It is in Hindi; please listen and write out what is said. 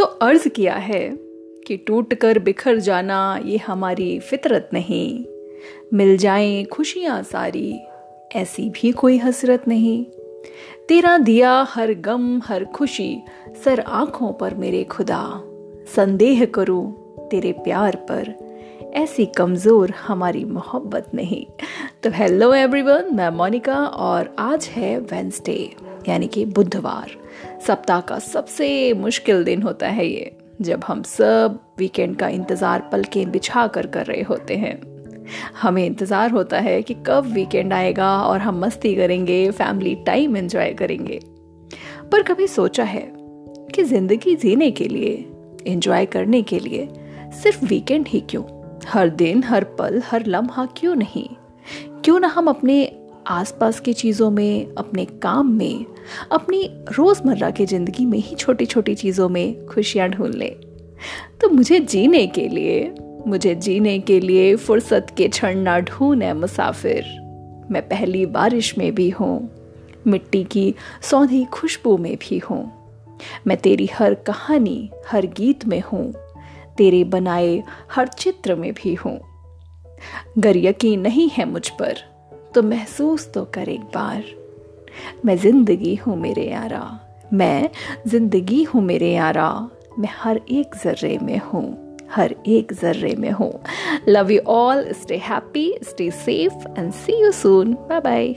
तो अर्ज़ किया है कि टूट कर बिखर जाना ये हमारी फितरत नहीं। मिल जाएँ खुशियाँ सारी, ऐसी भी कोई हसरत नहीं। तेरा दिया हर गम, हर खुशी सर आँखों पर मेरे खुदा। संदेह करूँ तेरे प्यार पर, ऐसी कमज़ोर हमारी मोहब्बत नहीं। तो हेलो एवरीवन मैं मोनिका और आज है वेंसडे यानी कि बुधवार। सप्ताह का सबसे मुश्किल दिन होता है ये, जब हम सब वीकेंड का इंतज़ार पलकें बिछा कर कर रहे होते हैं। हमें इंतज़ार होता है कि कब वीकेंड आएगा और हम मस्ती करेंगे फैमिली टाइम एंजॉय करेंगे। पर कभी सोचा है कि ज़िंदगी जीने के लिए एंजॉय करने के लिए सिर्फ़ वीकेंड ही क्यों? हर दिन, हर पल, हर लम्हा क्यों नहीं? क्यों ना हम अपने आसपास की चीज़ों में, अपने काम में, अपनी रोज़मर्रा की ज़िंदगी में ही छोटी छोटी चीज़ों में खुशियाँ ढूंढ लें। तो मुझे जीने के लिए, मुझे जीने के लिए फुर्सत के क्षण ना ढूंढे मुसाफिर। मैं पहली बारिश में भी हूँ, मिट्टी की सौंधी खुशबू में भी हूँ। मैं तेरी हर कहानी, हर गीत में हूँ, तेरे बनाए हर चित्र में भी हूँ। गर यकीन नहीं है मुझ पर तो महसूस तो कर एक बार। मैं ज़िंदगी हूँ मेरे यारा, मैं ज़िंदगी हूँ मेरे यारा। मैं हर एक जर्रे में हूँ, हर एक जर्रे में हूँ। Love you all stay happy stay safe and see you soon bye bye